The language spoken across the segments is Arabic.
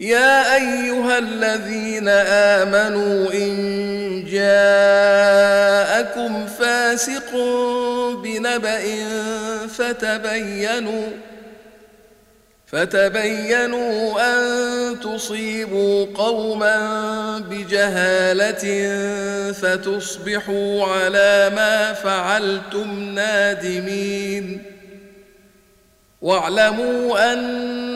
يا أيها الذين آمنوا إن جاءكم فاسق بنبأ فتبينوا فتبينوا أن تصيبوا قوما بجهالة فتصبحوا على ما فعلتم نادمين واعلموا أن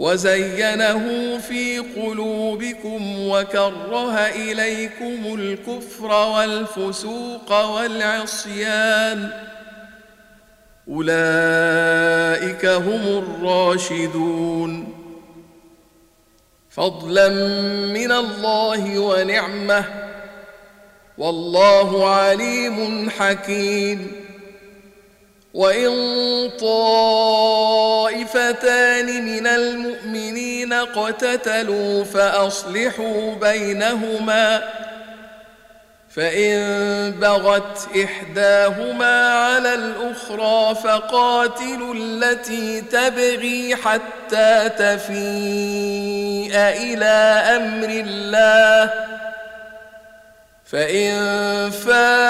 وزينه في قلوبكم وكره إليكم الكفر والفسوق والعصيان. أولئك هم الراشدون. فضلا من الله ونعمة. والله عليم حكيم. وإن طائفتان من المؤمنين اقتتلوا فأصلحوا بينهما فإن بغت إحداهما على الأخرى فقاتلوا التي تبغي حتى تفيء إلى أمر الله فإن فاءت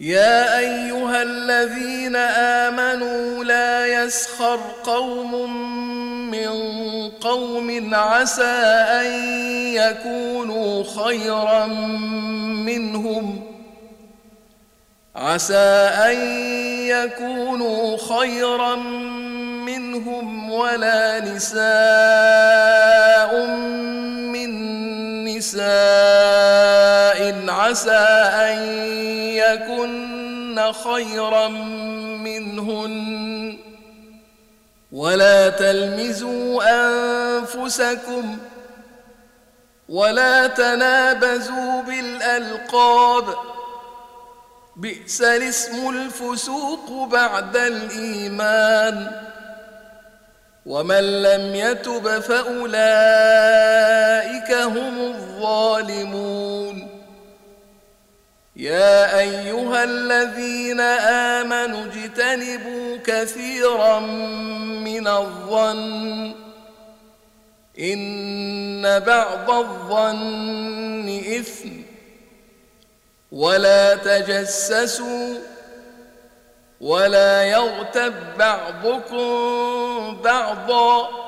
يا أيها الذين آمنوا لا يسخر قوم من قوم عسى أن يكونوا خيرا منهم. عسى أن يكونوا خيرا منهم ولا نساء من نساء عسى أن يكن خيرا منهن. ولا تلمزوا أنفسكم ولا تنابزوا بالألقاب. بئس الاسم الفسوق بعد الإيمان. ومن لم يتب فأولئك هم الظالمون. يا أيها الذين آمنوا اجتنبوا كثيرا من الظن. إن بعض الظن إثم. ولا تجسسوا. ولا يغتب بعضكم بعضا.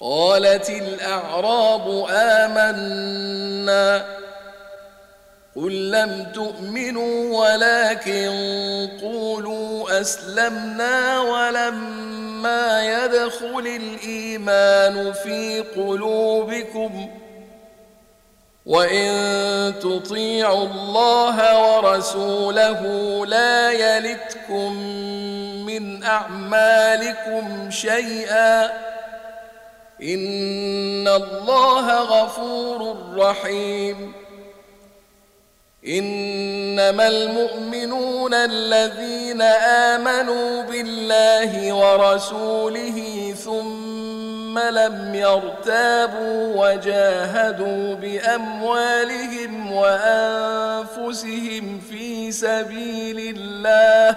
قالت الأعراب آمنا قل لم تؤمنوا ولكن قولوا أسلمنا ولما يدخل الإيمان في قلوبكم وإن تطيعوا الله ورسوله لا يلتكم من أعمالكم شيئا إن الله غفور رحيم. إنما المؤمنون الذين آمنوا بالله ورسوله ثم لم يرتابوا وجاهدوا بأموالهم وأنفسهم في سبيل الله